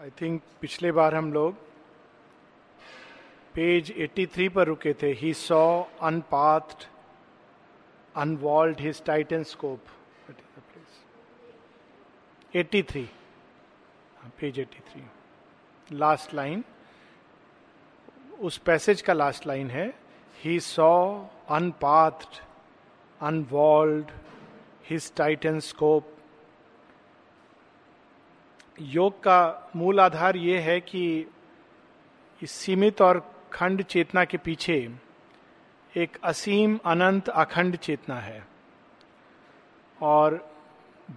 I think पिछले बार हम लोग पेज 83 पर रुके थे। He saw unpathed unwalled his titan scope 83 page 83 last line उस पैसेज का लास्ट लाइन है। He saw unpathed unwalled his titan scope योग का मूल आधार ये है कि इस सीमित और खंड चेतना के पीछे एक असीम, अनंत, अखंड चेतना है। और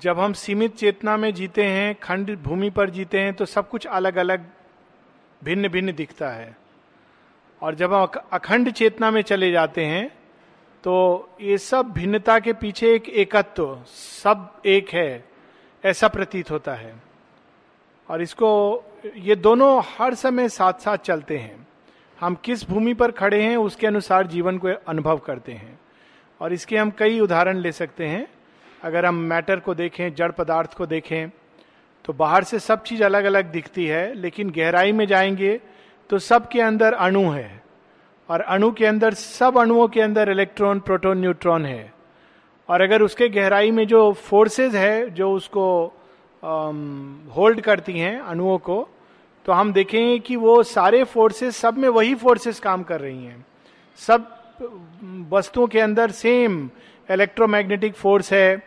जब हम सीमित चेतना में जीते हैं, खंड भूमि पर जीते हैं तो सब कुछ अलग अलग भिन्न भिन्न दिखता है। और जब हम अखंड चेतना में चले जाते हैं तो ये सब भिन्नता के पीछे एक एकत्व, सब एक है, ऐसा प्रतीत होता है। और इसको, ये दोनों हर समय साथ साथ चलते हैं। हम किस भूमि पर खड़े हैं, उसके अनुसार जीवन को अनुभव करते हैं। और इसके हम कई उदाहरण ले सकते हैं। अगर हम मैटर को देखें, जड़ पदार्थ को देखें तो बाहर से सब चीज़ अलग अलग दिखती है, लेकिन गहराई में जाएँगे तो सबके अंदर अणु है। और अणु के अंदर, सब अणुओं के अंदर इलेक्ट्रॉन, प्रोटोन, न्यूट्रॉन है। और अगर उसके गहराई में जो फोर्सेस है, जो उसको होल्ड um, करती हैं अणुओं को तो हम देखेंगे कि वो सारे फोर्सेस सब में वही फोर्सेस काम कर रही हैं। सब वस्तुओं के अंदर सेम इलेक्ट्रोमैग्नेटिक फोर्स है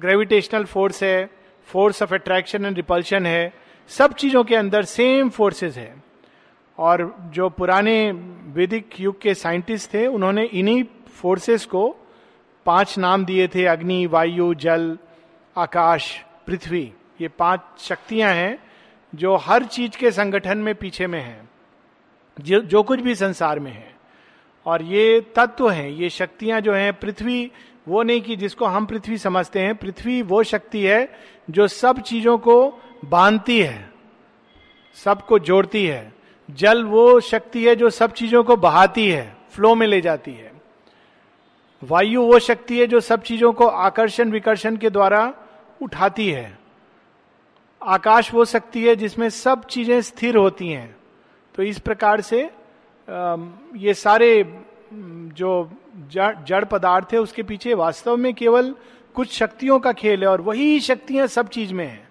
ग्रेविटेशनल फोर्स है force of attraction and repulsion है सब चीज़ों के अंदर सेम फोर्सेस है। और जो पुराने वैदिक युग के साइंटिस्ट थे उन्होंने इन्हीं फोर्सेस को पाँच नाम दिए थे अग्नि वायु जल आकाश, पृथ्वी, ये पाँच शक्तियाँ हैं जो हर चीज़ के संगठन में पीछे में हैं, जो जो कुछ भी संसार में है। और ये तत्व हैं, ये शक्तियाँ जो हैं, पृथ्वी, वो नहीं कि जिसको हम पृथ्वी समझते हैं, पृथ्वी वो शक्ति है जो सब चीज़ों को बांधती है, सबको जोड़ती है। जल वो शक्ति है जो सब चीज़ों को बहाती है, फ्लो में ले जाती है। वायु वो शक्ति है जो सब चीज़ों को आकर्षण विकर्षण के द्वारा उठाती है। आकाश वो शक्ति है जिसमें सब चीज़ें स्थिर होती हैं। तो इस प्रकार से ये सारे जो जड़ पदार्थ है, उसके पीछे वास्तव में केवल कुछ शक्तियों का खेल है और वही शक्तियाँ सब चीज़ में है।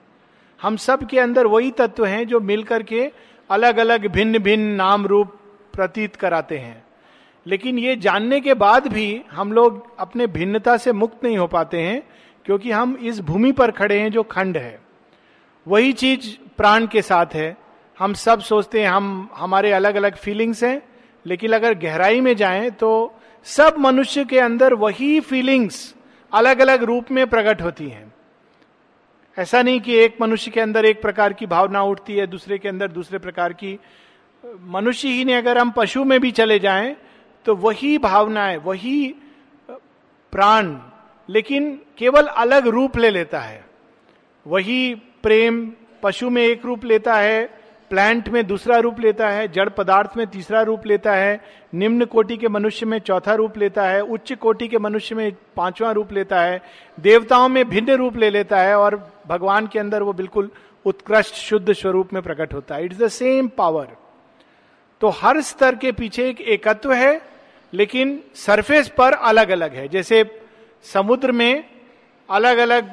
हम सब के अंदर वही तत्व हैं जो मिलकर के अलग अलग भिन्न भिन्न नाम रूप प्रतीत कराते हैं। लेकिन ये जानने के बाद भी हम लोग अपने भिन्नता से मुक्त नहीं हो पाते हैं। क्योंकि हम इस भूमि पर खड़े हैं जो खंड है। वही चीज़ प्राण के साथ है। हम सब सोचते हैं हम, हमारे अलग अलग फीलिंग्स हैं, लेकिन अगर गहराई में जाएँ तो सब मनुष्य के अंदर वही फीलिंग्स अलग अलग रूप में प्रकट होती हैं। ऐसा नहीं कि एक मनुष्य के अंदर एक प्रकार की भावना उठती है, दूसरे के अंदर दूसरे प्रकार की। मनुष्य ही नहीं, अगर हम पशु में भी चले जाएँ तो वही भावनाएँ वही प्राण लेकिन केवल अलग रूप ले लेता है। वही प्रेम पशु में एक रूप लेता है, प्लांट में दूसरा रूप लेता है, जड़ पदार्थ में तीसरा रूप लेता है, निम्न कोटि के मनुष्य में चौथा रूप लेता है, उच्च कोटि के मनुष्य में पांचवा रूप लेता है, देवताओं में भिन्न रूप ले लेता है और भगवान के अंदर वो बिल्कुल उत्कृष्ट, शुद्ध स्वरूप में प्रकट होता है। इट्स द सेम पावर तो हर स्तर के पीछे एक एकत्व है, लेकिन सरफेस पर अलग अलग है। जैसे समुद्र में अलग अलग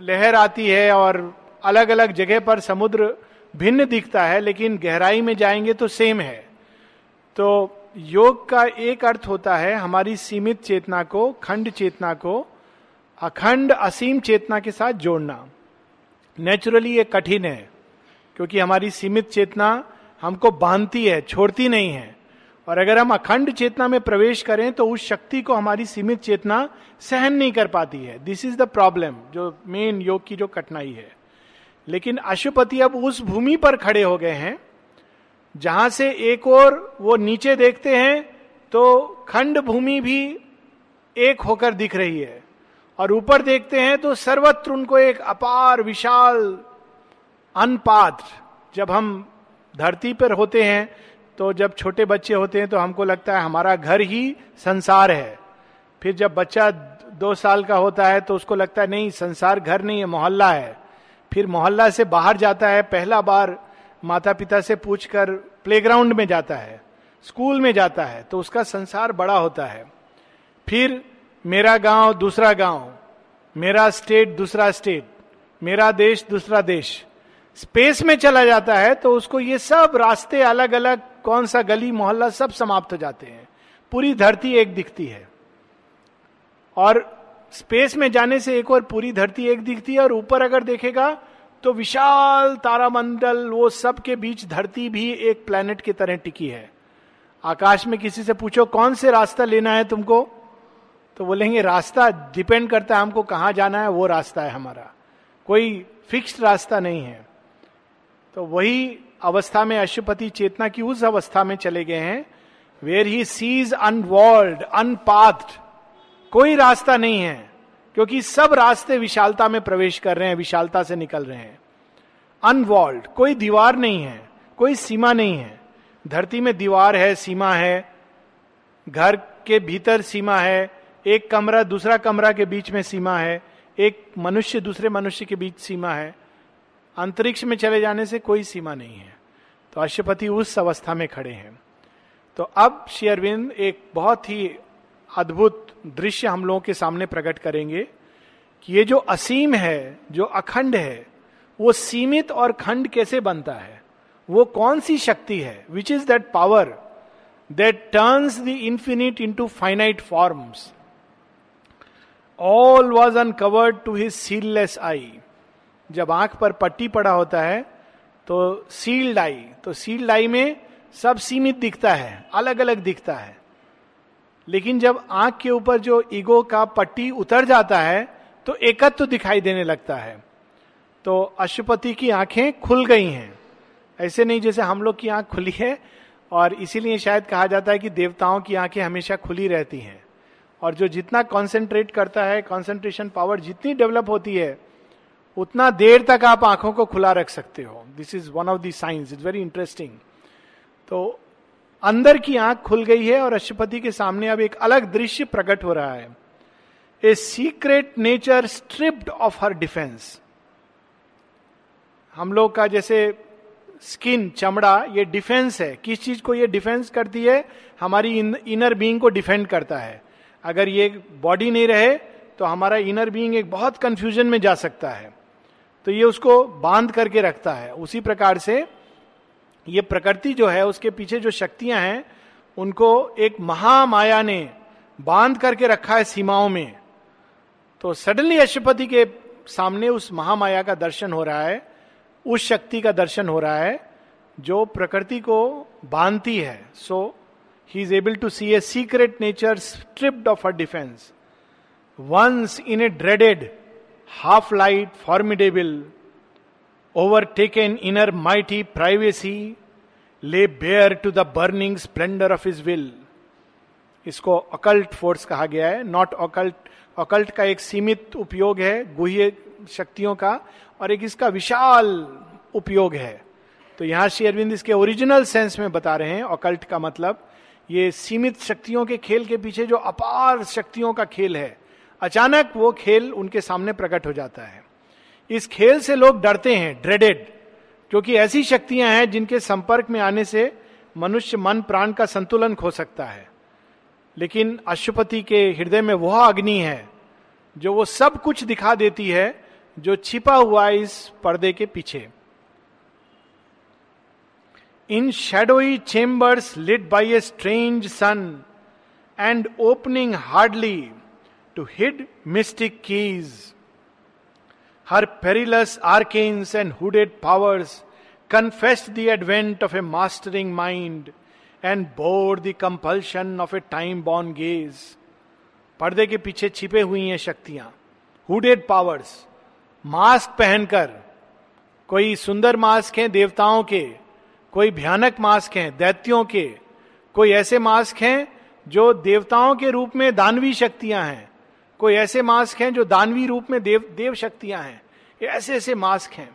लहर आती है और अलग अलग जगह पर समुद्र भिन्न दिखता है, लेकिन गहराई में जाएँगे तो सेम है। तो योग का एक अर्थ होता है हमारी सीमित चेतना को, खंड चेतना को, अखंड असीम चेतना के साथ जोड़ना। नेचुरली ये कठिन है, क्योंकि हमारी सीमित चेतना हमको बांधती है, छोड़ती नहीं है। और अगर हम अखंड चेतना में प्रवेश करें तो उस शक्ति को हमारी सीमित चेतना सहन नहीं कर पाती है। दिस इज़ द प्रॉब्लम जो मेन योग की जो कठिनाई है। लेकिन अशुपति अब उस भूमि पर खड़े हो गए हैं, जहाँ से एक और वो नीचे देखते हैं तो खंड भूमि भी एक होकर दिख रही है। और ऊपर देखते हैं तो सर्वत्र उनको एक अपार, विशाल अनपात्र जब हम धरती पर होते हैं तो जब छोटे बच्चे होते हैं तो हमको लगता है हमारा घर ही संसार है। फिर जब बच्चा दो साल का होता है तो उसको लगता है, नहीं, संसार घर नहीं है, मोहल्ला है। फिर मोहल्ला से बाहर जाता है, पहला बार माता पिता से पूछकर प्लेग्राउंड में जाता है, स्कूल में जाता है तो उसका संसार बड़ा होता है। फिर मेरा गाँव दूसरा गाँव, मेरा स्टेट दूसरा स्टेट, मेरा देश दूसरा देश। स्पेस में चला जाता है तो उसको ये सब रास्ते अलग अलग कौन सा गली मोहल्ला सब समाप्त हो जाते हैं। पूरी धरती एक दिखती है। और स्पेस में जाने से एक और पूरी धरती एक दिखती है और ऊपर अगर देखेगा तो विशाल तारामंडल, वो सब के बीच धरती भी एक प्लेनेट की तरह टिकी है। आकाश में किसी से पूछो, कौन से रास्ता लेना है तुमको? तो बोलेंगे, रास्ता डिपेंड करता है हमको कहाँ जाना है, वो रास्ता है हमारा। कोई फिक्स्ड रास्ता नहीं है। तो वही अवस्था में अशुपति चेतना की उस अवस्था में चले गए हैं where he sees unwalled unpathed कोई रास्ता नहीं है, क्योंकि सब रास्ते विशालता में प्रवेश कर रहे हैं, विशालता से निकल रहे हैं। अनवॉल्ड कोई दीवार नहीं है, कोई सीमा नहीं है। धरती में दीवार है, सीमा है, घर के भीतर सीमा है, एक कमरा दूसरा कमरा के बीच में सीमा है, एक मनुष्य दूसरे मनुष्य के बीच सीमा है। अंतरिक्ष में चले जाने से कोई सीमा नहीं है। तो अशुपति उस अवस्था में खड़े हैं। तो अब शेयरविंद एक बहुत ही अद्भुत दृश्य हम लोगों के सामने प्रकट करेंगे कि ये जो असीम है, जो अखंड है, वो सीमित और खंड कैसे बनता है? वो कौन सी शक्ति है? Which is that power that turns the infinite into finite forms all was uncovered to his sealless eye जब आँख पर पट्टी पड़ा होता है तो सील्ड आई। तो सील्ड आई में सब सीमित दिखता है अलग अलग दिखता है। लेकिन जब आँख के ऊपर जो ईगो का पट्टी उतर जाता है तो एकत्व तो दिखाई देने लगता है। तो अशुपति की आँखें खुल गई हैं। ऐसे नहीं जैसे हम लोग की आँख खुली है, और इसीलिए शायद कहा जाता है कि देवताओं की आँखें हमेशा खुली रहती हैं। और जो जितना कॉन्सेंट्रेट करता है कॉन्सेंट्रेशन पावर जितनी डेवलप होती है उतना देर तक आप आँखों को खुला रख सकते हो। This is one of the science is very interesting तो अंदर की आँख खुल गई है और अशुपति के सामने अब एक अलग दृश्य प्रकट हो रहा है। A secret nature stripped of her defence हम लोग का जैसे स्किन चमड़ा, ये डिफेंस है। किस चीज़ को ये डिफेंस करती है? हमारी इनर बीइंग को डिफेंड करता है। अगर ये बॉडी नहीं रहे तो हमारा इनर बीइंग एक बहुत कंफ्यूजन में जा सकता है। तो ये उसको बाँध करके रखता है। उसी प्रकार से ये प्रकृति जो है, उसके पीछे जो शक्तियाँ हैं, उनको एक महामाया ने बाँध करके रखा है सीमाओं में। तो सडनली अशुपति के सामने उस महामाया का दर्शन हो रहा है, उस शक्ति का दर्शन हो रहा है, जो प्रकृति को बांधती है। So he is able to see a secret nature stripped of her defence once in a dreaded half light, formidable, overtaken inner mighty privacy, lay bare to the burning splendor of his will. इसको occult force कहा गया है not occult occult का एक सीमित उपयोग है गुह्य शक्तियों का और एक इसका विशाल उपयोग है तो यहाँ श्री अरविंद इसके ओरिजिनल सेंस में बता रहे हैं अकल्ट का मतलब ये सीमित शक्तियों के खेल के पीछे जो अपार शक्तियों का खेल है अचानक वो खेल उनके सामने प्रकट हो जाता है। इस खेल से लोग डरते हैं ड्रेडेड क्योंकि ऐसी शक्तियाँ हैं जिनके संपर्क में आने से मनुष्य मन, प्राण का संतुलन खो सकता है। लेकिन अशुपति के हृदय में वह अग्नि है, जो वो सब कुछ दिखा देती है, जो छिपा हुआ है इस पर्दे के पीछे। In shadowy chambers lit by a strange sun and opening hardly to hid mystic keys. Her perilous arcanes and hooded powers confessed the advent of a mastering mind and bore the compulsion of a time born gaze. पर्दे के पीछे छिपे हुई हैं शक्तियाँ hooded powers mask पहनकर कोई सुंदर मास्क हैं देवताओं के कोई भयानक मास्क हैं दैत्यों के कोई ऐसे मास्क हैं जो देवताओं के रूप में दानवी शक्तियाँ हैं कोई ऐसे मास्क हैं जो दानवी रूप में देव देव शक्तियाँ हैं। ऐसे ऐसे मास्क हैं।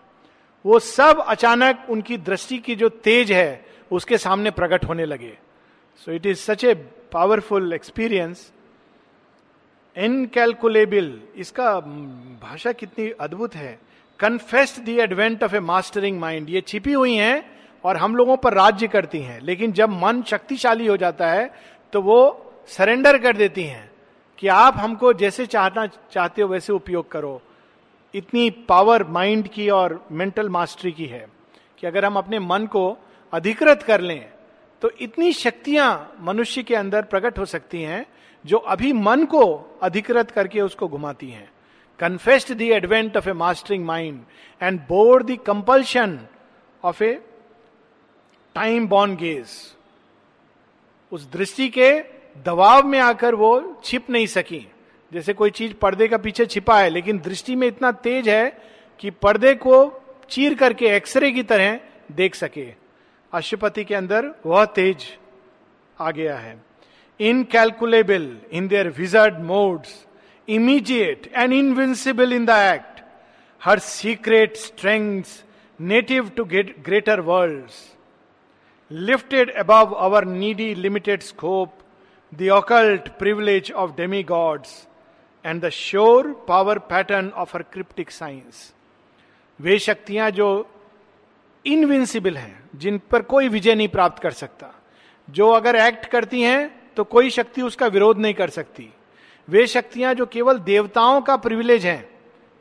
वो सब अचानक उनकी दृष्टि की जो तेज है, उसके सामने प्रकट होने लगे। So it is such a powerful experience incalculable इसका भाषा कितनी अद्भुत है। Confessed the advent of a mastering mind ये छिपी हुई हैं और हम लोगों पर राज्य करती हैं। लेकिन जब मन शक्तिशाली हो जाता है तो वो सरेंडर कर देती हैं। कि आप हमको जैसे चाहना चाहते हो वैसे उपयोग करो। इतनी पावर माइंड की और मेंटल मास्टरी की है कि अगर हम अपने मन को अधिकृत कर लें तो इतनी शक्तियाँ मनुष्य के अंदर प्रकट हो सकती हैं, जो अभी मन को अधिकृत करके उसको घुमाती हैं। Confessed the advent of a mastering mind and bore the compulsion of a time born gaze उस दृष्टि के दबाव में आकर वो छिप नहीं सकी। जैसे कोई चीज़ पर्दे का पीछे छिपा है, लेकिन दृष्टि में इतना तेज है कि पर्दे को चीर करके एक्सरे की तरह देख सके। अशुपति के अंदर वह तेज आ गया है। Incalculable in their wizard modes immediate and invincible in the act her secret strength native to get greater world lifted above our needy limited scope occult privilege of demigods and the sure power pattern of her cryptic science वे शक्तियाँ जो invincible हैं, जिन पर कोई विजय नहीं प्राप्त कर सकता। जो अगर एक्ट करती हैं तो कोई शक्ति उसका विरोध नहीं कर सकती। वे शक्तियाँ जो केवल देवताओं का प्रिविलेज हैं,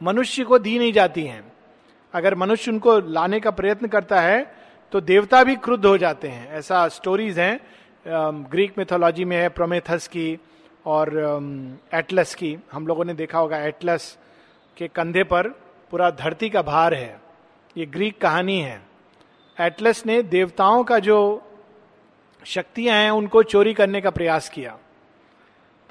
मनुष्य को दी नहीं जाती हैं। अगर मनुष्य उनको लाने का प्रयत्न करता है तो देवता भी क्रुद्ध हो जाते हैं। ऐसा स्टोरीज हैं ग्रीक मिथोलॉजी में है प्रोमेथस की और एटलस की। हम लोगों ने देखा होगा एटलस के कंधे पर पूरा धरती का भार है। ये ग्रीक कहानी है। एटलस ने देवताओं का जो शक्तियाँ हैं, उनको चोरी करने का प्रयास किया।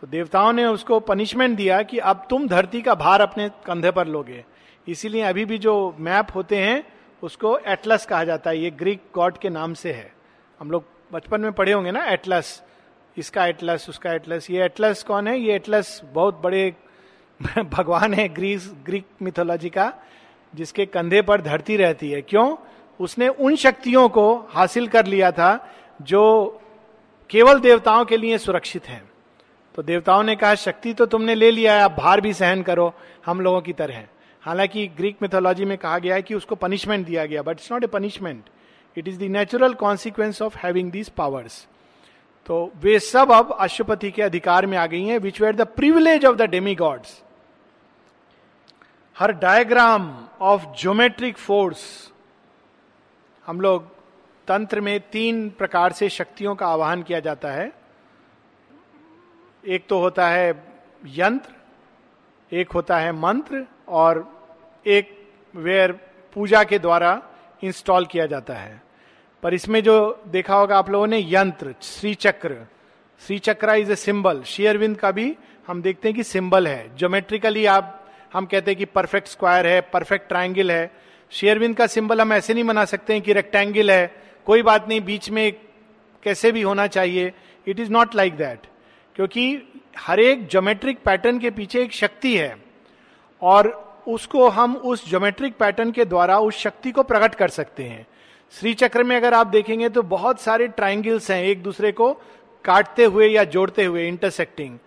तो देवताओं ने उसको पनिशमेंट दिया कि अब तुम धरती का भार अपने कंधे पर लोगे। इसीलिए अभी भी जो मैप होते हैं, उसको एटलस कहा जाता है। ये ग्रीक गॉड के नाम से है। हम लोग बचपन में पढ़े होंगे ना एटलस इसका एटलस उसका एटलस ये एटलस कौन है? ये एटलस बहुत बड़े भगवान है ग्रीस ग्रीक मिथोलॉजी का, जिसके कंधे पर धरती रहती है। क्यों? उसने उन शक्तियों को हासिल कर लिया था जो केवल देवताओं के लिए सुरक्षित हैं। तो देवताओं ने कहा, शक्ति तो तुमने ले लिया है अब भार भी सहन करो, हम लोगों की तरह हालाँकि ग्रीक मिथोलॉजी में कहा गया है कि उसको पनिशमेंट दिया गया but it's not a punishment it is the natural consequence of having these powers तो वे सब अब अशुपति के अधिकार में आ गई हैं which were the privilege of the demigods her diagram of geometric force हम लोग तंत्र में तीन प्रकार से शक्तियों का आवाहन किया जाता है। एक तो होता है यंत्र, एक होता है मंत्र, और एक वेयर पूजा के द्वारा इंस्टॉल किया जाता है। पर इसमें जो देखा होगा आप लोगों ने यंत्र श्री चक्र श्री चक्र इज़ ए सिंबल शेयरविंद का भी हम देखते हैं कि सिंबल है। ज्योमेट्रिकली आप, हम कहते हैं कि परफेक्ट स्क्वायर है परफेक्ट ट्राइंगल है। शेयरविंद का सिंबल हम ऐसे नहीं बना सकते हैं कि रेक्टेंगल है। कोई बात नहीं, बीच में कैसे भी होना चाहिए। It is not like that क्योंकि हर एक ज्योमेट्रिक पैटर्न के पीछे एक शक्ति है। और उसको हम उस ज्योमेट्रिक पैटर्न के द्वारा उस शक्ति को प्रकट कर सकते हैं। श्री चक्र में अगर आप देखेंगे तो बहुत सारे ट्राइंगल्स हैं एक दूसरे को काटते हुए या जोड़ते हुए intersecting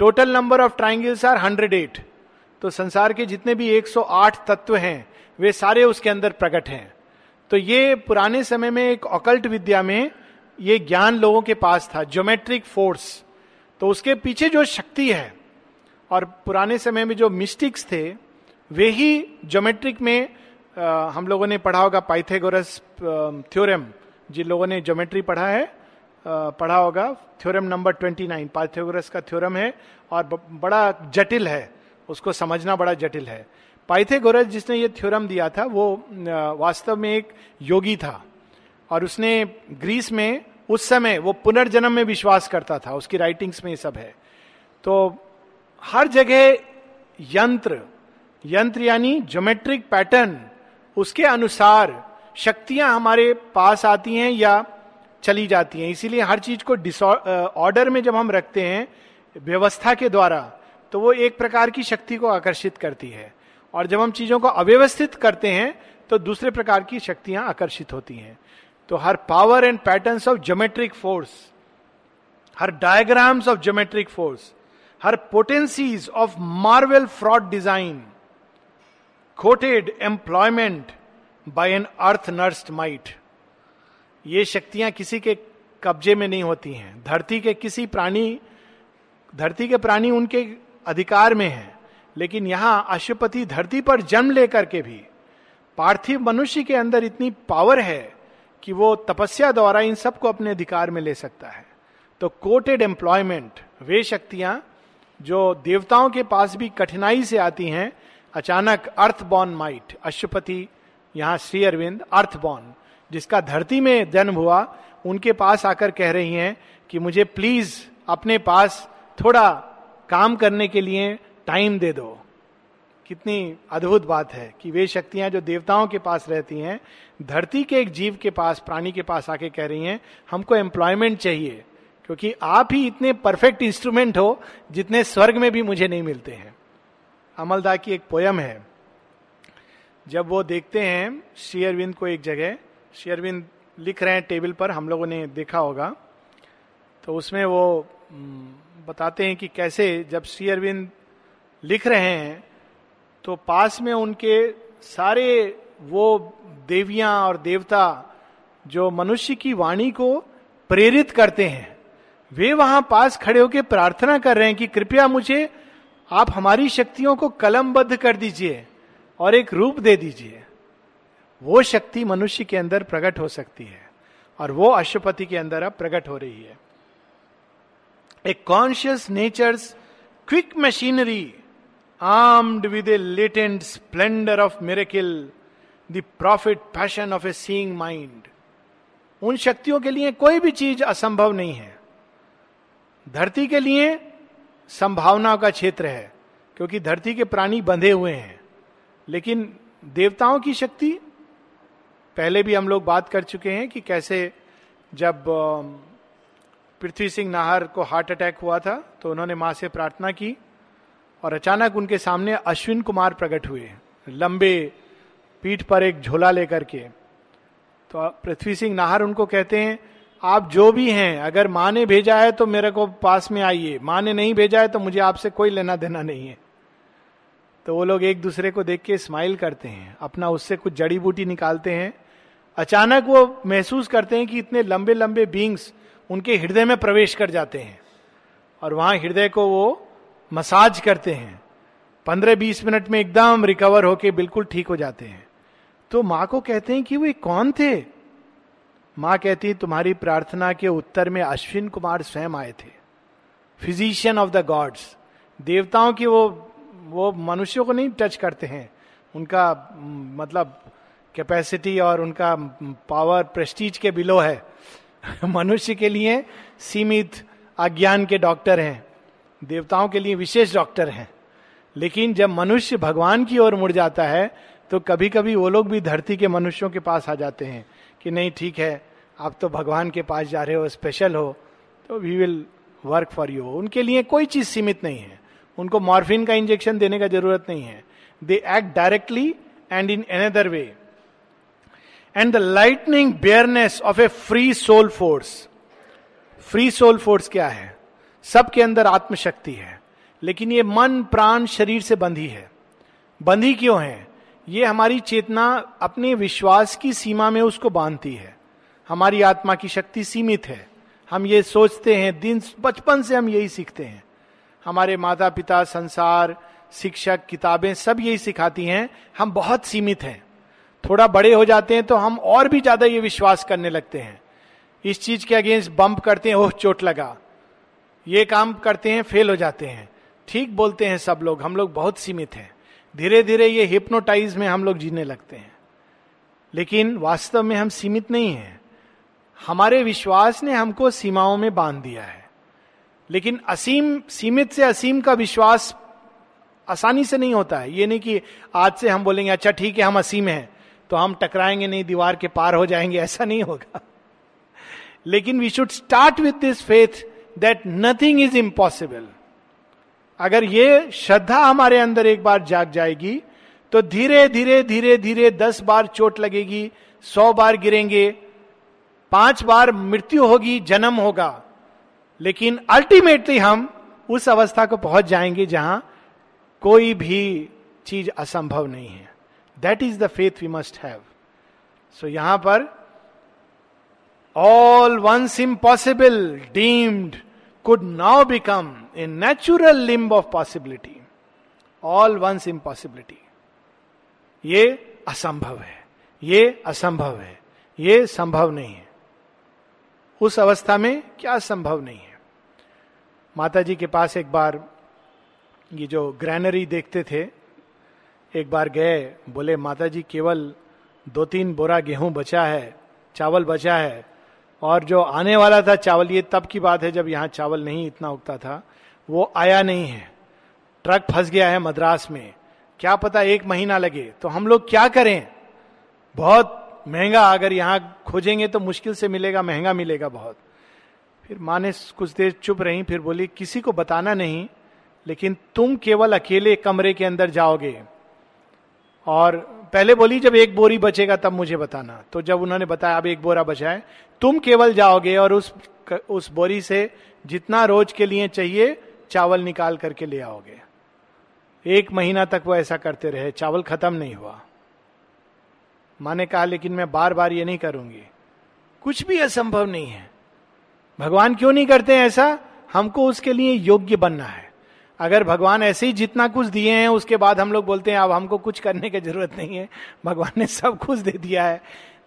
total number of triangles are hundred eight तो संसार के जितने भी 108 तत्व हैं, वे सारे उसके अंदर प्रकट हैं। तो ये पुराने समय में एक ऑकल्ट विद्या में ये ज्ञान लोगों के पास था ज्योमेट्रिक फोर्स तो उसके पीछे जो शक्ति है, और पुराने समय में जो मिस्टिक्स थे, वे ही ज्योमेट्रिक में हम लोगों ने पढ़ा होगा पाइथेगोरस थ्योरम। जिन लोगों ने ज्योमेट्री पढ़ा है पढ़ा होगा, थ्योरम नंबर 29 पाइथेगोरस का थ्योरम है और बड़ा जटिल है। उसको समझना बड़ा जटिल है। पाइथेगोरस जिसने ये थ्योरम दिया था, वो वास्तव में एक योगी था। और उसने ग्रीस में, उस समय वो पुनर्जन्म में विश्वास करता था। उसकी राइटिंग्स में ये सब है। तो हर जगह यंत्र यंत्र यानी ज्योमेट्रिक पैटर्न उसके अनुसार शक्तियाँ हमारे पास आती हैं या चली जाती हैं। इसीलिए हर चीज़ को ऑर्डर में जब हम रखते हैं, व्यवस्था के द्वारा तो वो एक प्रकार की शक्ति को आकर्षित करती है। और जब हम चीज़ों को अव्यवस्थित करते हैं तो दूसरे प्रकार की शक्तियाँ आकर्षित होती हैं। तो her power and patterns of geometric force her diagrams of geometric force her potencies of marvel fraught design coated employment by an earth nursed might ये शक्तियाँ किसी के कब्जे में नहीं होती हैं। धरती के किसी प्राणी, धरती के प्राणी उनके अधिकार में हैं। लेकिन यहाँ अशुपति धरती पर जन्म लेकर के भी पार्थिव मनुष्य के अंदर इतनी पावर है कि वो तपस्या द्वारा इन सबको अपने अधिकार में ले सकता है। तो कोटेड एम्प्लॉयमेंट वे शक्तियाँ जो देवताओं के पास भी कठिनाई से आती हैं अचानक अर्थ बॉर्न माइट अशुपति यहाँ श्री अरविंद अर्थ बॉर्न जिसका धरती में जन्म हुआ, उनके पास आकर कह रही हैं कि मुझे प्लीज़ अपने पास थोड़ा काम करने के लिए टाइम दे दो। कितनी अद्भुत बात है कि वे शक्तियाँ जो देवताओं के पास रहती हैं, धरती के एक जीव के पास, प्राणी के पास आके कह रही हैं, हमको एम्प्लॉयमेंट चाहिए, क्योंकि आप ही इतने परफेक्ट इंस्ट्रूमेंट हो, जितने स्वर्ग में भी मुझे नहीं मिलते हैं। अमलदा की एक पोयम है। जब वो देखते हैं श्री अरविंद को एक जगह, श्री अरविंद लिख रहे हैं टेबल पर, हम लोगों ने देखा होगा तो उसमें वो बताते हैं कि कैसे जब श्री अरविंद लिख रहे हैं तो पास में उनके सारे वो देवियाँ और देवता जो मनुष्य की वाणी को प्रेरित करते हैं, वे वहाँ पास खड़े होकर प्रार्थना कर रहे हैं कि कृपया मुझे आप हमारी शक्तियों को कलमबद्ध कर दीजिए और एक रूप दे दीजिए। वो शक्ति मनुष्य के अंदर प्रकट हो सकती है और वो अशुपति के अंदर अब प्रकट हो रही है। A conscious nature's quick machinery armed with a latent splendour of miracle the prophet passion of a seeing mind उन शक्तियों के लिए कोई भी चीज़ असंभव नहीं है। धरती के लिए संभावनाओं का क्षेत्र है, क्योंकि धरती के प्राणी बंधे हुए हैं। लेकिन देवताओं की शक्ति, पहले भी हम लोग बात कर चुके हैं कि कैसे जब पृथ्वी सिंह नाहर को हार्ट अटैक हुआ था तो उन्होंने माँ से प्रार्थना की और अचानक उनके सामने अश्विन कुमार प्रकट हुए, लंबे पीठ पर एक झोला लेकर के। तो पृथ्वी सिंह नाहर उनको कहते हैं आप जो भी हैं, अगर माँ ने भेजा है तो मेरे को पास में आइए। माँ ने नहीं भेजा है तो मुझे आपसे कोई लेना देना नहीं है। तो वो लोग एक दूसरे को देख के स्माइल करते हैं, अपना उससे कुछ जड़ी बूटी निकालते हैं। अचानक वो महसूस करते हैं कि इतने लंबे लंबे बींग्स उनके हृदय में प्रवेश कर जाते हैं। और वहाँ हृदय को वो मसाज करते हैं। पंद्रह बीस मिनट में एकदम रिकवर होके बिल्कुल ठीक हो जाते हैं। तो माँ को कहते हैं कि वे कौन थे? माँ कहती, तुम्हारी प्रार्थना के उत्तर में अश्विन कुमार स्वयं आए थे। फिजिशियन ऑफ़ द गॉड्स देवताओं की वो वो मनुष्यों को नहीं टच करते हैं। उनका मतलब कैपेसिटी और उनका पावर प्रेस्टीज के बिलो है। मनुष्य के लिए सीमित अज्ञान के डॉक्टर हैं। देवताओं के लिए विशेष डॉक्टर हैं। लेकिन जब मनुष्य भगवान की ओर मुड़ जाता है तो कभी कभी वो लोग भी धरती के मनुष्यों के पास आ जाते हैं। कि नहीं, ठीक है, आप तो भगवान के पास जा रहे हो स्पेशल हो तो we will work for you उनके लिए कोई चीज़ सीमित नहीं है। उनको मॉर्फिन का इंजेक्शन देने का ज़रूरत नहीं है। They act directly and in another way and the lightning bareness of a free soul force free soul force क्या है? सबके अंदर आत्मशक्ति है। लेकिन ये मन, प्राण, शरीर से बंधी है। बंधी क्यों है? ये हमारी चेतना अपने विश्वास की सीमा में उसको बांधती है। हमारी आत्मा की शक्ति सीमित है। हम ये सोचते हैं, दिन बचपन से हम यही सीखते हैं। हमारे माता पिता संसार, शिक्षक, किताबें सब यही सिखाती हैं। हम बहुत सीमित हैं। थोड़ा बड़े हो जाते हैं तो हम और भी ज़्यादा ये विश्वास करने लगते हैं। इस चीज़ के अगेंस्ट बम्प करते हैं, ओह, चोट लगा। ये काम करते हैं, फेल हो जाते हैं। ठीक बोलते हैं सब लोग, हम लोग बहुत सीमित हैं। धीरे धीरे ये हिप्नोटाइज में हम लोग जीने लगते हैं। लेकिन वास्तव में हम सीमित नहीं हैं। हमारे विश्वास ने हमको सीमाओं में बाँध दिया है। लेकिन असीम, सीमित से असीम का विश्वास आसानी से नहीं होता है। ये नहीं कि आज से हम बोलेंगे अच्छा ठीक है, हम असीम हैं। तो हम टकराएँगे नहीं, दीवार के पार हो जाएँगे, ऐसा नहीं होगा। लेकिन we should start with this faith that nothing is impossible अगर ये श्रद्धा हमारे अंदर एक बार जाग जाएगी तो धीरे धीरे धीरे धीरे दस बार चोट लगेगी, सौ बार गिरेंगे, पाँच बार मृत्यु होगी, जन्म होगा। लेकिन अल्टीमेटली हम उस अवस्था को पहुँच जाएँगे जहाँ कोई भी चीज़ असंभव नहीं है। That is the faith we must have so यहाँ पर all once impossible deemed could now become a natural limb of possibility all once impossibility ये असंभव है। ये असंभव है। ये संभव नहीं है। उस अवस्था में क्या संभव नहीं है? माता जी के पास एक बार ये जो ग्रैनरी देखते थे, एक बार गए, बोले माता जी केवल दो तीन बोरा गेहूँ बचा है, चावल बचा है और जो आने वाला था चावल, ये तब की बात है जब यहाँ चावल नहीं इतना उगता था। वो आया नहीं है। ट्रक फंस गया है मद्रास में। क्या पता एक महीना लगे। तो हम लोग क्या करें? बहुत महँगा, अगर यहाँ खोजेंगे तो मुश्किल से मिलेगा, महँगा मिलेगा बहुत। फिर माँ ने कुछ देर चुप रही, फिर बोली, किसी को बताना नहीं, लेकिन तुम केवल अकेले कमरे के अंदर जाओगे। और पहले बोली, जब एक बोरी बचेगा तब मुझे बताना। तो जब उन्होंने बताया, अब एक बोरा बचा है तुम केवल जाओगे और उस उस बोरी से जितना रोज के लिए चाहिए, चावल निकाल करके ले आओगे। एक महीना तक वो ऐसा करते रहे। चावल खत्म नहीं हुआ। माँ ने कहा, लेकिन मैं बार बार ये नहीं करूँगी। कुछ भी असंभव नहीं है। भगवान क्यों नहीं करते ऐसा? हमको उसके लिए योग्य बनना है। अगर भगवान ऐसे ही जितना कुछ दिए हैं, उसके बाद हम लोग बोलते हैं, अब हमको कुछ करने की ज़रूरत नहीं है। भगवान ने सब कुछ दे दिया है।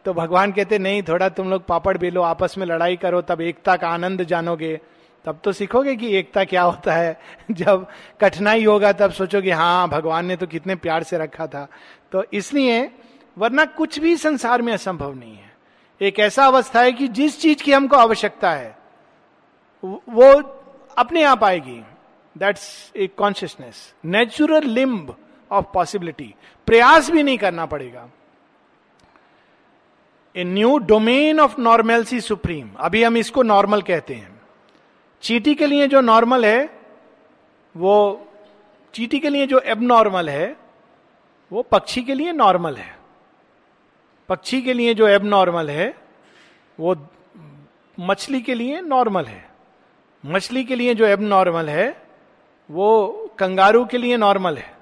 तो भगवान कहते, नहीं, थोड़ा तुम लोग पापड़ बेलो, आपस में लड़ाई करो, तब एकता का आनंद जानोगे। तब तो सीखोगे कि एकता क्या होता है। जब कठिनाई होगा, तब सोचोगे हाँ भगवान ने तो कितने प्यार से रखा था। तो इसलिए, वरना कुछ भी संसार में असंभव नहीं है। एक ऐसा अवस्था है कि जिस चीज़ की हमको आवश्यकता है, वो अपने आप आएगी। That's a consciousness natural limb of possibility प्रयास भी नहीं करना पड़ेगा. A new domain of normalcy supreme अभी हम इसको नॉर्मल कहते हैं. चीटी के लिए जो नॉर्मल है, वो चीटी के लिए जो एबनॉर्मल है, वो पक्षी के लिए नॉर्मल है. पक्षी के लिए जो एबनॉर्मल है, वो मछली के लिए नॉर्मल है. मछली के लिए जो एबनॉर्मल है वो कंगारू के लिए नॉर्मल है।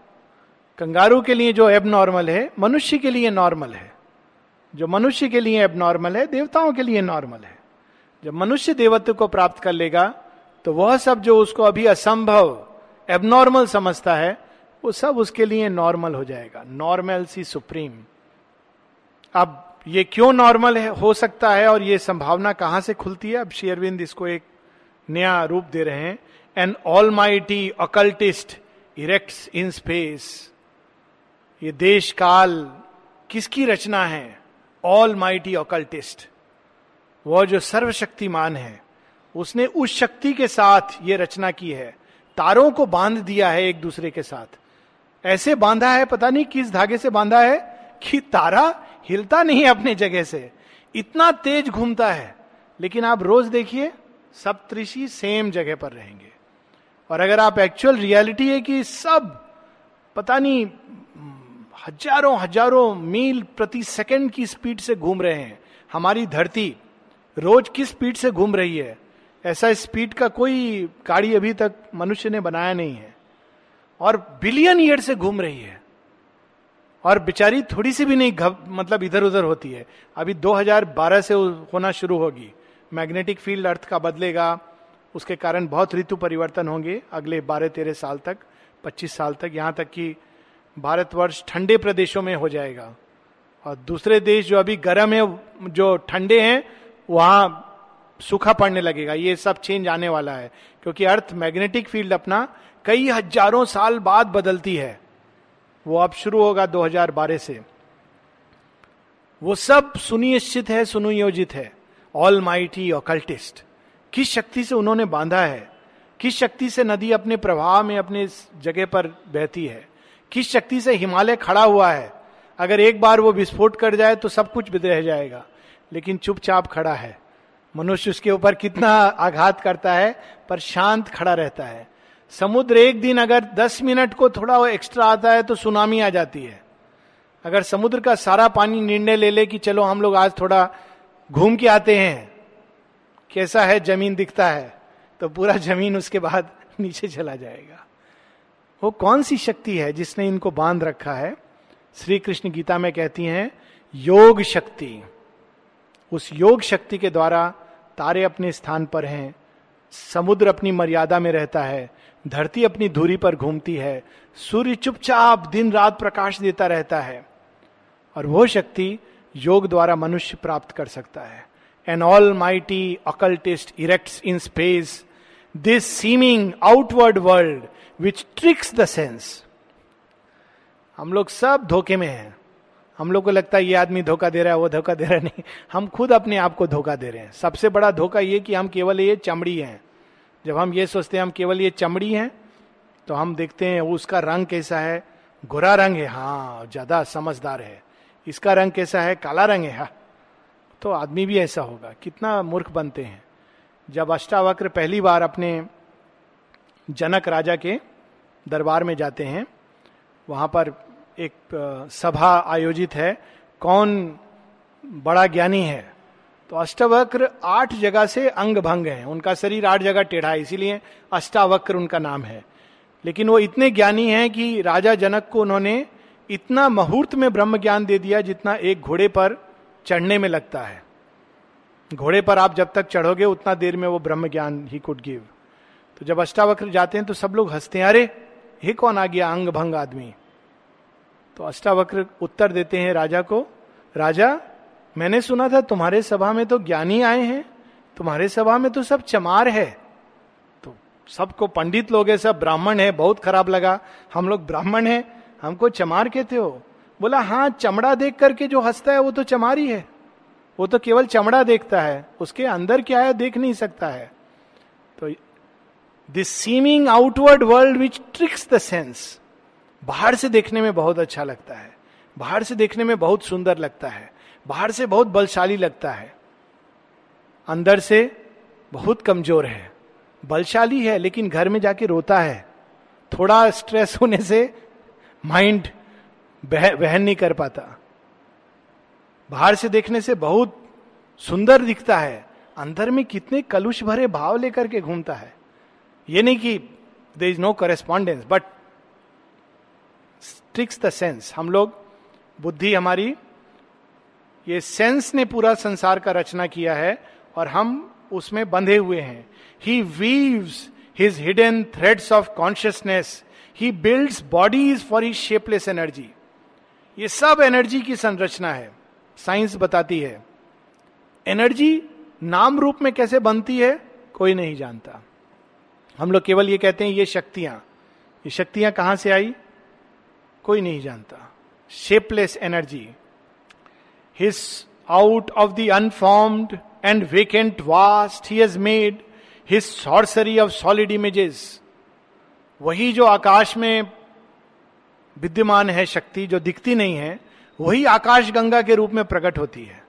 कंगारू के लिए जो एबनॉर्मल है, मनुष्य के लिए नॉर्मल है। जो मनुष्य के लिए एबनॉर्मल है, देवताओं के लिए नॉर्मल है। जब मनुष्य देवत्व को प्राप्त कर लेगा तो वह सब जो उसको अभी असंभव एबनॉर्मल समझता है, वो सब उसके लिए नॉर्मल हो जाएगा। नॉर्मल सी सुप्रीम अब ये क्यों नॉर्मल है, हो सकता है और ये संभावना कहाँ से खुलती है? अब शेयरविंद इसको एक नया रूप दे रहे हैं। An almighty occultist erect in space ये देश काल किसकी रचना है? ऑल माइटी अकल्टिस्ट वह जो सर्वशक्तिमान है, उसने उस शक्ति के साथ ये रचना की है। तारों को बाँध दिया है एक दूसरे के साथ। ऐसे बांधा है, पता नहीं किस धागे से बांधा है, कि तारा हिलता नहीं अपने जगह से। इतना तेज घूमता है। लेकिन आप रोज देखिए त्रिशी सेम जगह पर रहेंगे। और अगर आप एक्चुअल रियलिटी है कि सब, पता नहीं, हज़ारों हज़ारों मील प्रति सेकंड की स्पीड से घूम रहे हैं। हमारी धरती रोज किस स्पीड से घूम रही है? ऐसा स्पीड का कोई गाड़ी अभी तक मनुष्य ने बनाया नहीं है। और बिलियन ईयर से घूम रही है। और बेचारी थोड़ी सी भी नहीं घब मतलब इधर उधर होती है। अभी 2012 से होना शुरू होगी। मैग्नेटिक फ़ील्ड अर्थ का बदलेगा। उसके कारण बहुत ऋतु परिवर्तन होंगे अगले 12 तेरह साल तक 25 साल तक, यहाँ तक कि भारतवर्ष ठंडे प्रदेशों में हो जाएगा। और दूसरे देश जो अभी गर्म है, जो ठंडे हैं, वहाँ सूखा पड़ने लगेगा। ये सब चेंज आने वाला है, क्योंकि अर्थ मैग्नेटिक फ़ील्ड अपना कई हज़ारों साल बाद बदलती है। वो अब शुरू होगा 2012 से। वो सब सुनिश्चित है, सुनियोजित है ऑल माइटी ऑकल्टिस्ट किस शक्ति से उन्होंने बांधा है? किस शक्ति से नदी अपने प्रभाव में, अपने जगह पर बहती है? किस शक्ति से हिमालय खड़ा हुआ है? अगर एक बार वो विस्फोट कर जाए तो सब कुछ रह जाएगा। लेकिन चुपचाप खड़ा है। मनुष्य उसके ऊपर कितना आघात करता है, पर शांत खड़ा रहता है। समुद्र एक दिन अगर दस मिनट को थोड़ा वो एक्स्ट्रा आता है तो सुनामी आ जाती है। अगर समुद्र का सारा पानी निर्णय ले ले कि चलो हम लोग आज थोड़ा घूम के आते हैं कैसा है ज़मीन दिखता है तो पूरा ज़मीन उसके बाद नीचे चला जाएगा। वो कौन सी शक्ति है जिसने इनको बाँध रखा है? श्री कृष्ण गीता में कहती हैं, योग शक्ति। उस योग शक्ति के द्वारा तारे अपने स्थान पर हैं, समुद्र अपनी मर्यादा में रहता है, धरती अपनी धुरी पर घूमती है, सूर्य चुपचाप दिन रात प्रकाश देता रहता है। और वो शक्ति योग द्वारा मनुष्य प्राप्त कर सकता है। An almighty occultist erect in space this seeming outward world which tricks the sense हम लोग सब धोखे में हैं। हम लोग को लगता है ये आदमी धोखा दे रहा है, वो धोखा दे रहा है। नहीं, हम खुद अपने आप को धोखा दे रहे हैं। सबसे बड़ा धोखा ये कि हम केवल ये चमड़ी हैं। जब हम ये सोचते हैं हम केवल ये चमड़ी हैं तो हम देखते हैं उसका रंग कैसा है। गोरा रंग है। हाँ ज़्यादा समझदार है। इसका रंग कैसा है? काला रंग है। हाँ तो आदमी भी ऐसा होगा। कितना मूर्ख बनते हैं। जब अष्टावक्र पहली बार अपने जनक राजा के दरबार में जाते हैं, वहाँ पर एक सभा आयोजित है। कौन बड़ा ज्ञानी है? तो अष्टावक्र आठ जगह से अंग भंग है। उनका शरीर आठ जगह टेढ़ा है, इसीलिए अष्टावक्र उनका नाम है। लेकिन वो इतने ज्ञानी हैं कि राजा जनक को उन्होंने इतना मुहूर्त में ब्रह्म ज्ञान दे दिया जितना एक घोड़े पर चढ़ने में लगता है। घोड़े पर आप जब तक चढ़ोगे, उतना देर में वो ब्रह्म ज्ञान ही कुड गिव तो जब अष्टावक्र जाते हैं तो सब लोग हँसते हैं, अरे हे कौन आ गया अंग भंग आदमी? तो अष्टावक्र उत्तर देते हैं राजा को, राजा, मैंने सुना था तुम्हारे सभा में तो ज्ञानी आए हैं, तुम्हारे सभा में तो सब चमार है। तो सबको पंडित लोग है, सब ब्राह्मण है, बहुत खराब लगा। हम लोग ब्राह्मण है, हमको चमार कहते हो? बोला हाँ चमड़ा देख करके जो हंसता है वो तो चमारी है। वो तो केवल चमड़ा देखता है। उसके अंदर क्या है, देख नहीं सकता है। तो this seeming outward world which tricks the sense बाहर से देखने में बहुत अच्छा लगता है। बाहर से देखने में बहुत सुंदर लगता है। बाहर से बहुत बलशाली लगता है। अंदर से बहुत कमज़ोर है। बलशाली है, लेकिन घर में जाके रोता है। थोड़ा स्ट्रेस होने से माइंड वहन नहीं कर पाता। बाहर से देखने से बहुत सुंदर दिखता है। अंदर में कितने कलुष भरे भाव लेकर के घूमता है। ये नहीं कि there is no correspondence but tricks the sense हम लोग, बुद्धि हमारी, ये सेंस ने पूरा संसार का रचना किया है और हम उसमें बंधे हुए हैं। He weaves his hidden threads of consciousness he builds bodies for his shapeless energy ये सब एनर्जी की संरचना है। साइंस बताती है। एनर्जी नाम रूप में कैसे बनती है, कोई नहीं जानता। हम लोग केवल ये कहते हैं, ये शक्तियाँ। ये शक्तियाँ कहाँ से आई? कोई नहीं जानता। Shapeless energy his out of the unformed and vacant vast he has made his sorcery of solid images वही जो आकाश में विद्यमान है शक्ति जो दिखती नहीं है, वही आकाश गंगा के रूप में प्रकट होती है।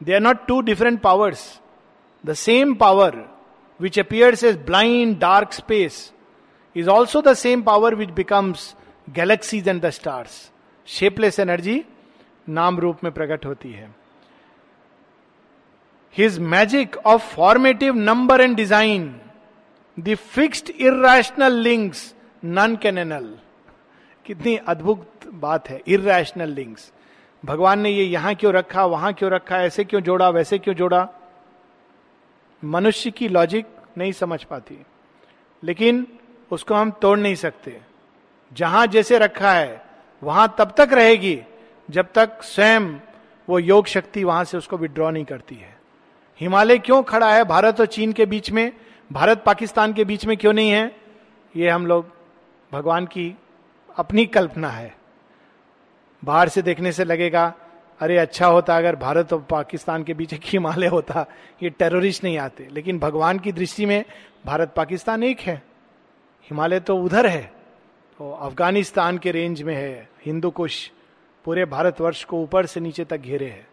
They are not two different powers the same power which appears as blind dark space is also the same power which becomes galaxies and the stars shapeless energy नाम रूप में प्रकट होती है। His magic of formative number and design the fixed irrational links none can annul कितनी अद्भुत बात है इेशनल लिंक्स भगवान ने ये यहाँ क्यों रखा, वहाँ क्यों रखा, ऐसे क्यों जोड़ा, वैसे क्यों जोड़ा? मनुष्य की लॉजिक नहीं समझ पाती। लेकिन उसको हम तोड़ नहीं सकते। जहाँ जैसे रखा है, वहाँ तब तक रहेगी जब तक स्वयं वो योग शक्ति वहाँ से उसको विड्रॉ नहीं करती है। हिमालय क्यों खड़ा है? भारत और चीन के बीच में? भारत पाकिस्तान के बीच में क्यों नहीं है? ये हम लोग भगवान की अपनी कल्पना है। बाहर से देखने से लगेगा अरे अच्छा होता अगर भारत और पाकिस्तान के बीच एक हिमालय होता ये टेररिस्ट नहीं आते। लेकिन भगवान की दृष्टि में भारत पाकिस्तान एक है। हिमालय तो उधर है तो अफ़गानिस्तान के रेंज में है हिंदू कुश पूरे भारतवर्ष को ऊपर से नीचे तक घेरे है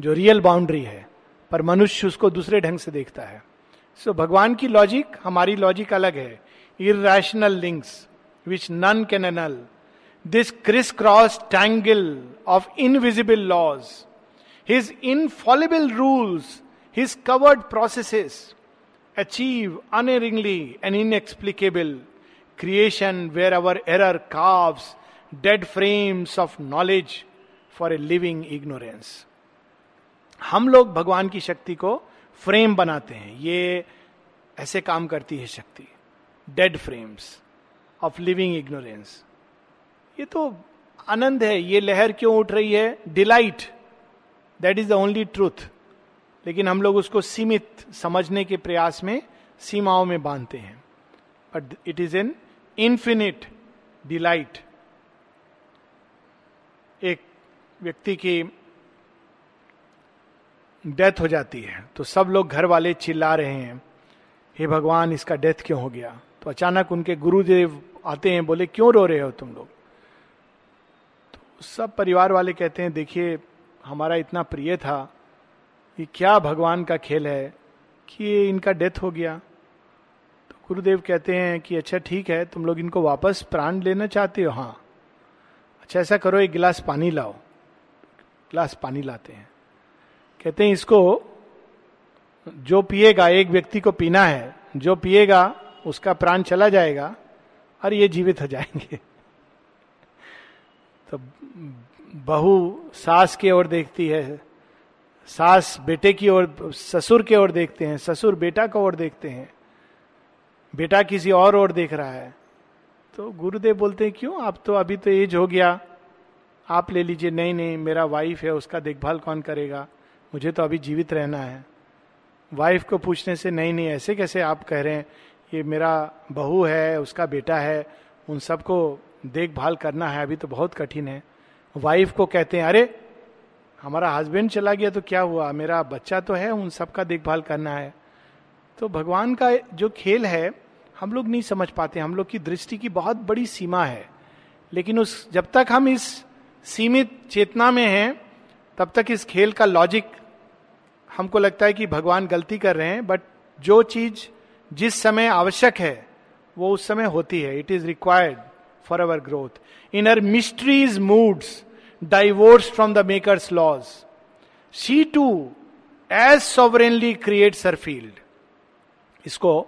जो रियल बाउंड्री है पर मनुष्य उसको दूसरे ढंग से देखता है। सो so, भगवान की लॉजिक हमारी लॉजिक अलग है। Irrational links none can annul this criss cross tangle of invisible laws his infallible rules his covered processes achieve unerringly and inexplicable creation where our error carves dead frames of knowledge for a living ignorance हम लोग भगवान की शक्ति को frame बनाते हैं। ये ऐसे काम करती है शक्ति। Dead frames of living ignorance ये तो आनंद है, ये लहर क्यों उठ रही है? Delight that is the only truth लेकिन हम लोग उसको सीमित समझने के प्रयास में, सीमाओं में बांधते हैं। But it is an infinite delight एक व्यक्ति की डेथ हो जाती है तो सब लोग घर वाले चिल्ला रहे हैं, हे भगवान, इसका डेथ क्यों हो गया? तो अचानक उनके गुरुदेव आते हैं, बोले, क्यों रो रहे हो तुम लोग? तो सब परिवार वाले कहते हैं, देखिए, हमारा इतना प्रिय था ये क्या भगवान का खेल है कि ये इनका डेथ हो गया? तो गुरुदेव कहते हैं कि अच्छा ठीक है, तुम लोग इनको वापस प्राण लेना चाहते हो? हाँ. अच्छा ऐसा करो, एक गिलास पानी लाओ। गिलास पानी लाते हैं। कहते हैं, इसको जो पिएगा, एक व्यक्ति को पीना है, जो पिएगा, उसका प्राण चला जाएगा और ये जीवित हो जाएँगे। तो बहू सास की ओर देखती है, सास बेटे की ओर, ससुर की ओर देखते हैं, ससुर बेटा को ओर देखते हैं, बेटा किसी और ओर देख रहा है। तो गुरुदेव बोलते हैं, क्यों? आप तो अभी तो एज हो गया। आप ले लीजिए, नहीं नहीं, मेरा वाइफ है, उसका देखभाल कौन करेगा? मुझे तो अभी जीवित रहना है। वाइफ को पूछने से, नहीं नहीं, ऐसे कैसे आप कह रहे हैं? ये मेरा बहू है, उसका बेटा है, उन सबको देखभाल करना है, अभी तो बहुत कठिन है। वाइफ को कहते हैं, अरे, हमारा हस्बैंड चला गया तो क्या हुआ? मेरा बच्चा तो है, उन सबका देखभाल करना है। तो भगवान का जो खेल है, हम लोग नहीं समझ पाते। हम लोग की दृष्टि की बहुत बड़ी सीमा है। लेकिन उस, जब तक हम इस सीमित चेतना में हैं, तब तक इस खेल का लॉजिक हमको लगता है कि भगवान गलती कर रहे हैं। बट जो चीज़ जिस समय आवश्यक है, वो उस समय होती है। It is required for our growth in her mysteries moods divorce from the maker's laws she too as sovereignly creates her field इसको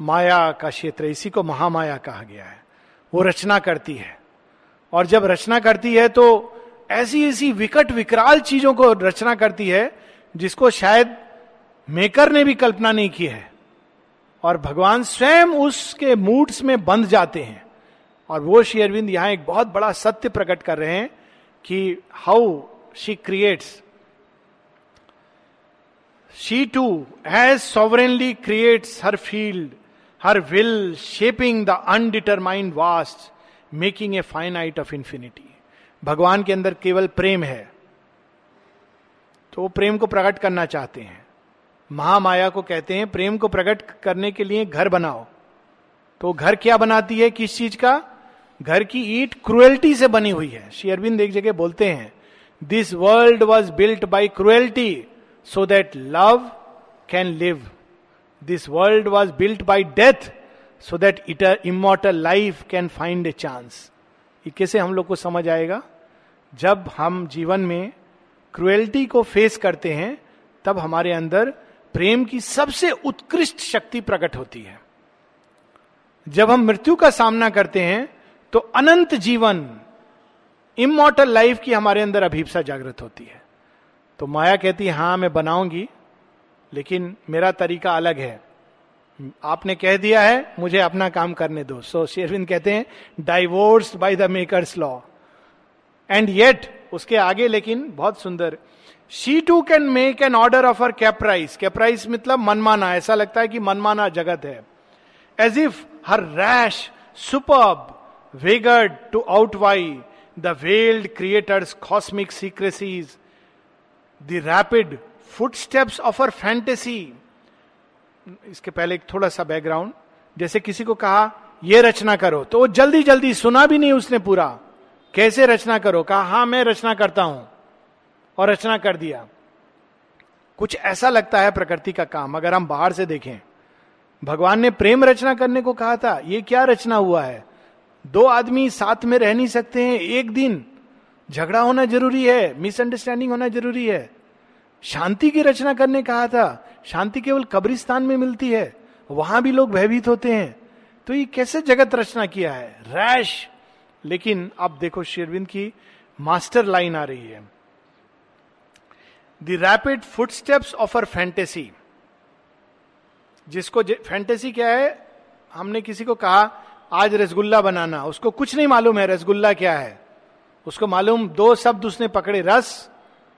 माया का क्षेत्र, इसी को महामाया कहा गया है। वो रचना करती है। और जब रचना करती है तो ऐसी ऐसी विकट विकराल चीज़ों को रचना करती है, जिसको शायद मेकर ने भी कल्पना नहीं की है। और भगवान स्वयं उसके मूड्स में बंध जाते हैं। और वो श्री अरविंद यहाँ एक बहुत बड़ा सत्य प्रकट कर रहे हैं कि how she creates she too as sovereignly creates her field her will shaping the undetermined vast making a finite of infinity भगवान के अंदर केवल प्रेम है। तो वो प्रेम को प्रकट करना चाहते हैं। महामाया को कहते हैं, प्रेम को प्रकट करने के लिए घर बनाओ। तो घर क्या बनाती है, किस चीज़ का? घर की ईट क्रुएल्टी से बनी हुई है। श्री अरविंद एक जगह बोलते हैं this world was built by cruelty so that love can live this world was built by death so that it immortal life can find a chance ये कैसे हम लोग को समझ आएगा? जब हम जीवन में क्रुएल्टी को फेस करते हैं, तब हमारे अंदर प्रेम की सबसे उत्कृष्ट शक्ति प्रकट होती है। जब हम मृत्यु का सामना करते हैं तो अनंत जीवन इमोटल लाइफ की हमारे अंदर अभीपसा जागृत होती है। तो माया कहती है हाँ मैं बनाऊँगी लेकिन मेरा तरीका अलग है। आपने कह दिया है मुझे अपना काम करने दो। सो so, शेरविंद कहते हैं divorce by the makers law and yet उसके आगे लेकिन बहुत सुंदर she too can make an order of her caprice caprice मतलब मनमाना, ऐसा लगता है कि मनमाना जगत है। As if her rash super wagered to outweigh the world creators cosmic secrecies the rapid foot steps of her fantasy इसके पहले एक थोड़ा सा बैकग्राउंड जैसे किसी को कहा यह रचना करो। तो वो जल्दी जल्दी सुना भी नहीं उसने पूरा। कैसे रचना करो? कहा हाँ मैं रचना करता हूँ। और रचना कर दिया। कुछ ऐसा लगता है प्रकृति का काम, अगर हम बाहर से देखें। भगवान ने प्रेम रचना करने को कहा था, ये क्या रचना हुआ है? दो आदमी साथ में रह नहीं सकते हैं एक दिन। झगड़ा होना ज़रूरी है मिसअंडरस्टैंडिंग होना ज़रूरी है। शांति की रचना करने कहा था, शांति केवल कब्रिस्तान में मिलती है, वहाँ भी लोग भयभीत होते हैं। तो ये कैसे जगत रचना किया है? रैश! लेकिन अब देखो शेरविंद की मास्टर लाइन आ रही है। The rapid footsteps of her fantasy. जिसको फैंटेसी क्या है? हमने किसी को कहा, आज रसगुल्ला बनाना। उसको कुछ नहीं मालूम है रसगुल्ला क्या है। उसको मालूम दो शब्द उसने पकड़े, रस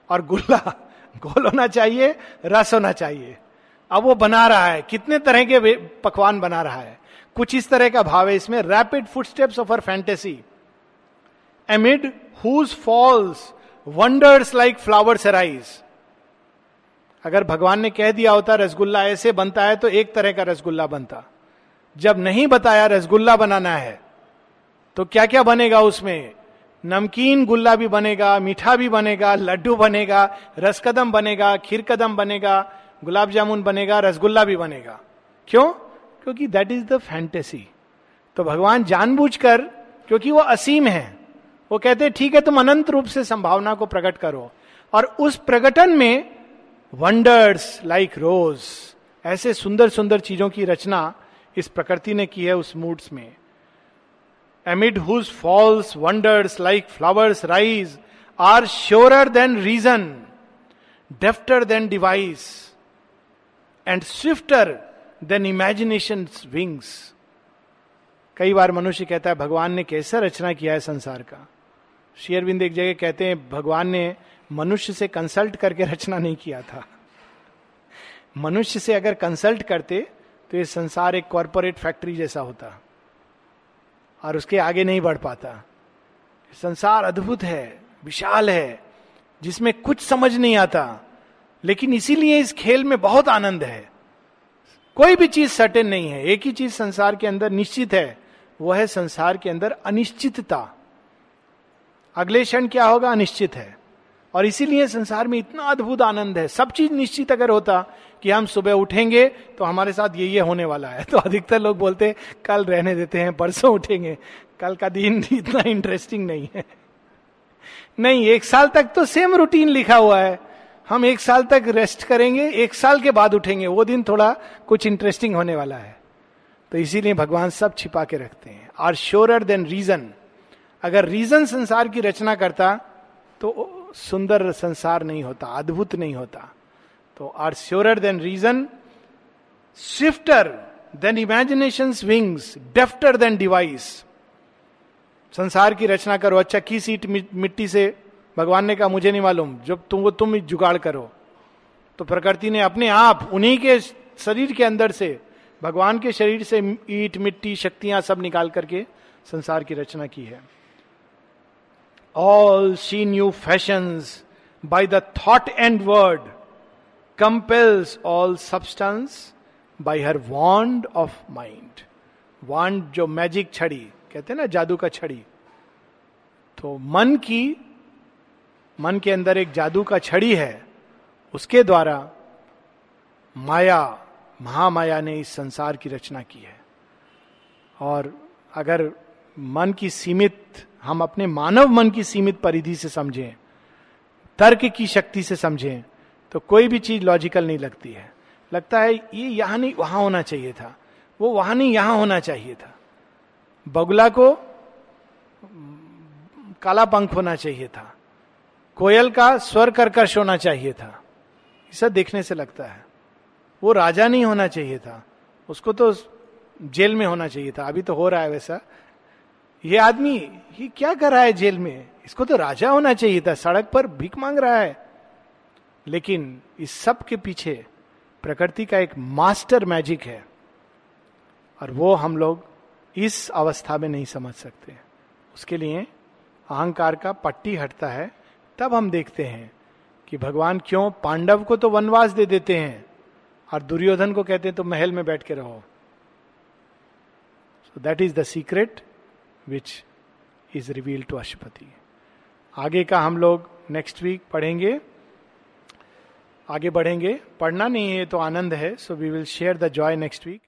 और गुल्ला। गोल होना चाहिए, रस होना चाहिए। अब वो बना रहा है। कितने तरह के पकवान बना रहा है। कुछ इस तरह का भाव है इसमें, rapid footsteps of her fantasy. Amid whose false wonders like flowers rise अगर भगवान ने कह दिया होता रसगुल्ला ऐसे बनता है तो एक तरह का रसगुल्ला बनता। जब नहीं बताया रसगुल्ला बनाना है तो क्या क्या बनेगा उसमें? नमकीन गुल्ला भी बनेगा, मीठा भी बनेगा, लड्डू बनेगा, रसकदम बनेगा खीर कदम बनेगा, गुलाब जामुन बनेगा, रसगुल्ला भी बनेगा। क्यों? क्योंकि दैट इज़ द फैंटेसी तो भगवान जानबूझकर, क्योंकि वो असीम है, वो कहते ठीक है, तुम अनंत रूप से संभावना को प्रकट करो। और उस प्रकटन में वंडर्स लाइक रोज ऐसे सुंदर सुंदर चीज़ों की रचना इस प्रकृति ने की है उस मूड्स में। Amid whose false wonders like flowers rise are surer than reason defter than device and swifter than imagination wings कई बार मनुष्य कहता है, भगवान ने कैसा रचना किया है संसार का? शेयरबिंद एक जगह कहते हैं, भगवान ने मनुष्य से कंसल्ट करके रचना नहीं किया था। मनुष्य से अगर कंसल्ट करते तो ये संसार एक कॉरपोरेट फैक्ट्री जैसा होता और उसके आगे नहीं बढ़ पाता। संसार अद्भुत है, विशाल है, जिसमें कुछ समझ नहीं आता, लेकिन इसीलिए इस खेल में बहुत आनंद है। कोई भी चीज़ सर्टेन नहीं है, एक ही चीज़ संसार के अंदर निश्चित है वो है संसार के अंदर अनिश्चितता। अगले क्षण क्या होगा? अनिश्चित है। और इसीलिए संसार में इतना अद्भुत आनंद है। सब चीज़ निश्चित अगर होता कि हम सुबह उठेंगे तो हमारे साथ ये ये होने वाला है। तो अधिकतर लोग बोलते कल रहने देते हैं, परसों उठेंगे। कल का दिन इतना इंटरेस्टिंग नहीं है। नहीं, एक साल तक तो सेम रूटीन लिखा हुआ है। हम एक साल तक रेस्ट करेंगे, एक साल के बाद उठेंगे। वो दिन थोड़ा कुछ इंटरेस्टिंग होने वाला है। तो इसीलिए भगवान सब छिपा के रखते हैं। आर श्योर देन रीजन अगर रीजन संसार की रचना करता तो सुंदर संसार नहीं होता, अद्भुत नहीं होता। तो are surer than reason, swifter than imagination wings defter than device. संसार की रचना करो अच्छा की सीट मिट्टी से, भगवान ने कहा, मुझे नहीं मालूम, जब तुम, वो तुम जुगाड़ करो। तो प्रकृति ने अपने आप, उन्हीं के शरीर के अंदर से, भगवान के शरीर से ईट, मिट्टी, शक्तियाँ सब निकाल करके संसार की रचना की है। All she new fashion by the thought and word compels all substance by her wand of mind wand जो मैजिक छड़ी कहते हैं ना जादू का छड़ी तो मन की, मन के अंदर एक जादू का छड़ी है, उसके द्वारा माया, महामाया ने इस संसार की रचना की है। और अगर मन की सीमित हम अपने मानव मन की सीमित परिधि से समझें, तर्क की शक्ति से समझें तो कोई भी चीज़ लॉजिकल नहीं लगती है। लगता है ये यहाँ नहीं, वहाँ होना चाहिए था। वो वहाँ नहीं, यहाँ होना चाहिए था। बगुला को काला पंख होना चाहिए था। कोयल का स्वर कर्कश होना चाहिए था। ऐसा देखने से लगता है। वो राजा नहीं होना चाहिए था। उसको तो जेल में होना चाहिए था। अभी तो हो रहा है वैसा। ये आदमी, ये क्या कर रहा है जेल में? इसको तो राजा होना चाहिए था, सड़क पर भीख मांग रहा है। लेकिन इस सब के पीछे प्रकृति का एक मास्टर मैजिक है, और वो हम लोग इस अवस्था में नहीं समझ सकते। उसके लिए अहंकार का पट्टी हटता है, तब हम देखते हैं कि भगवान क्यों पांडव को तो वनवास दे देते हैं, और दुर्योधन को कहते हैं तो महल में बैठ के रहो। So that is the secret which is reveal to Ashwapati आगे का हम लोग नेक्स्ट वीक पढ़ेंगे। आगे बढ़ेंगे। पढ़ना नहीं है तो आनंद है so we will share the joy next week